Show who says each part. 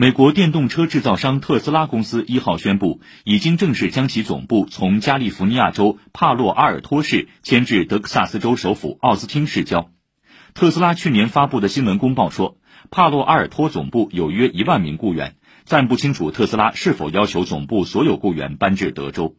Speaker 1: 美国电动车制造商特斯拉公司一号宣布已经正式将其总部从加利福尼亚州帕洛阿尔托市迁至德克萨斯州首府奥斯汀市郊。特斯拉去年发布的新闻公报说帕洛阿尔托总部有约一万名雇员暂不清楚特斯拉是否要求总部所有雇员搬至德州。